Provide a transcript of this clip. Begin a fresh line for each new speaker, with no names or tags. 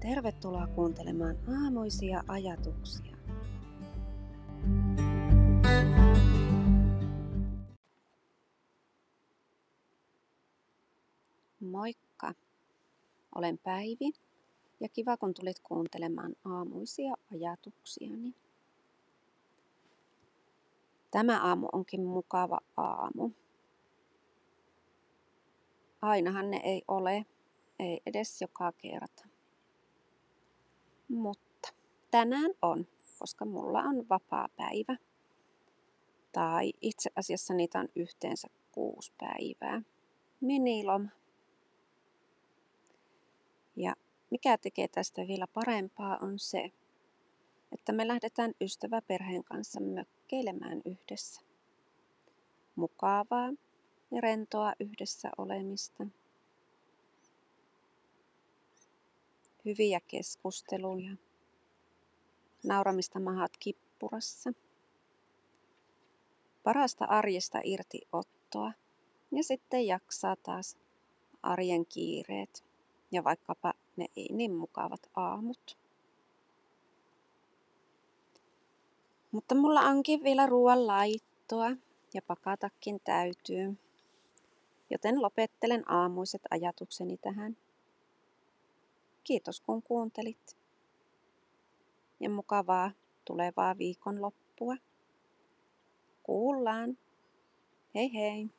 Tervetuloa kuuntelemaan aamuisia ajatuksia. Moikka! Olen Päivi ja kiva kun tulit kuuntelemaan aamuisia ajatuksiani. Tämä aamu onkin mukava aamu. Ainahan ne ei ole, ei edes joka kerta. Mutta tänään on, koska mulla on vapaa päivä. Tai itse asiassa niitä on yhteensä kuusi päivää. Miniloma. Ja mikä tekee tästä vielä parempaa on se, että me lähdetään ystäväperheen kanssa mökkeilemään yhdessä. Mukavaa ja rentoa yhdessä olemista. Hyviä keskusteluja. Nauramista mahat kippurassa. Parasta arjesta irtiottoa ja sitten jaksaa taas arjen kiireet ja vaikkapa ne ei niin mukavat aamut. Mutta mulla onkin vielä ruoan laittoa ja pakatakin täytyy. Joten lopettelen aamuiset ajatukseni tähän. Kiitos kun kuuntelit. Ja mukavaa tulevaa viikonloppua. Kuullaan. Hei hei.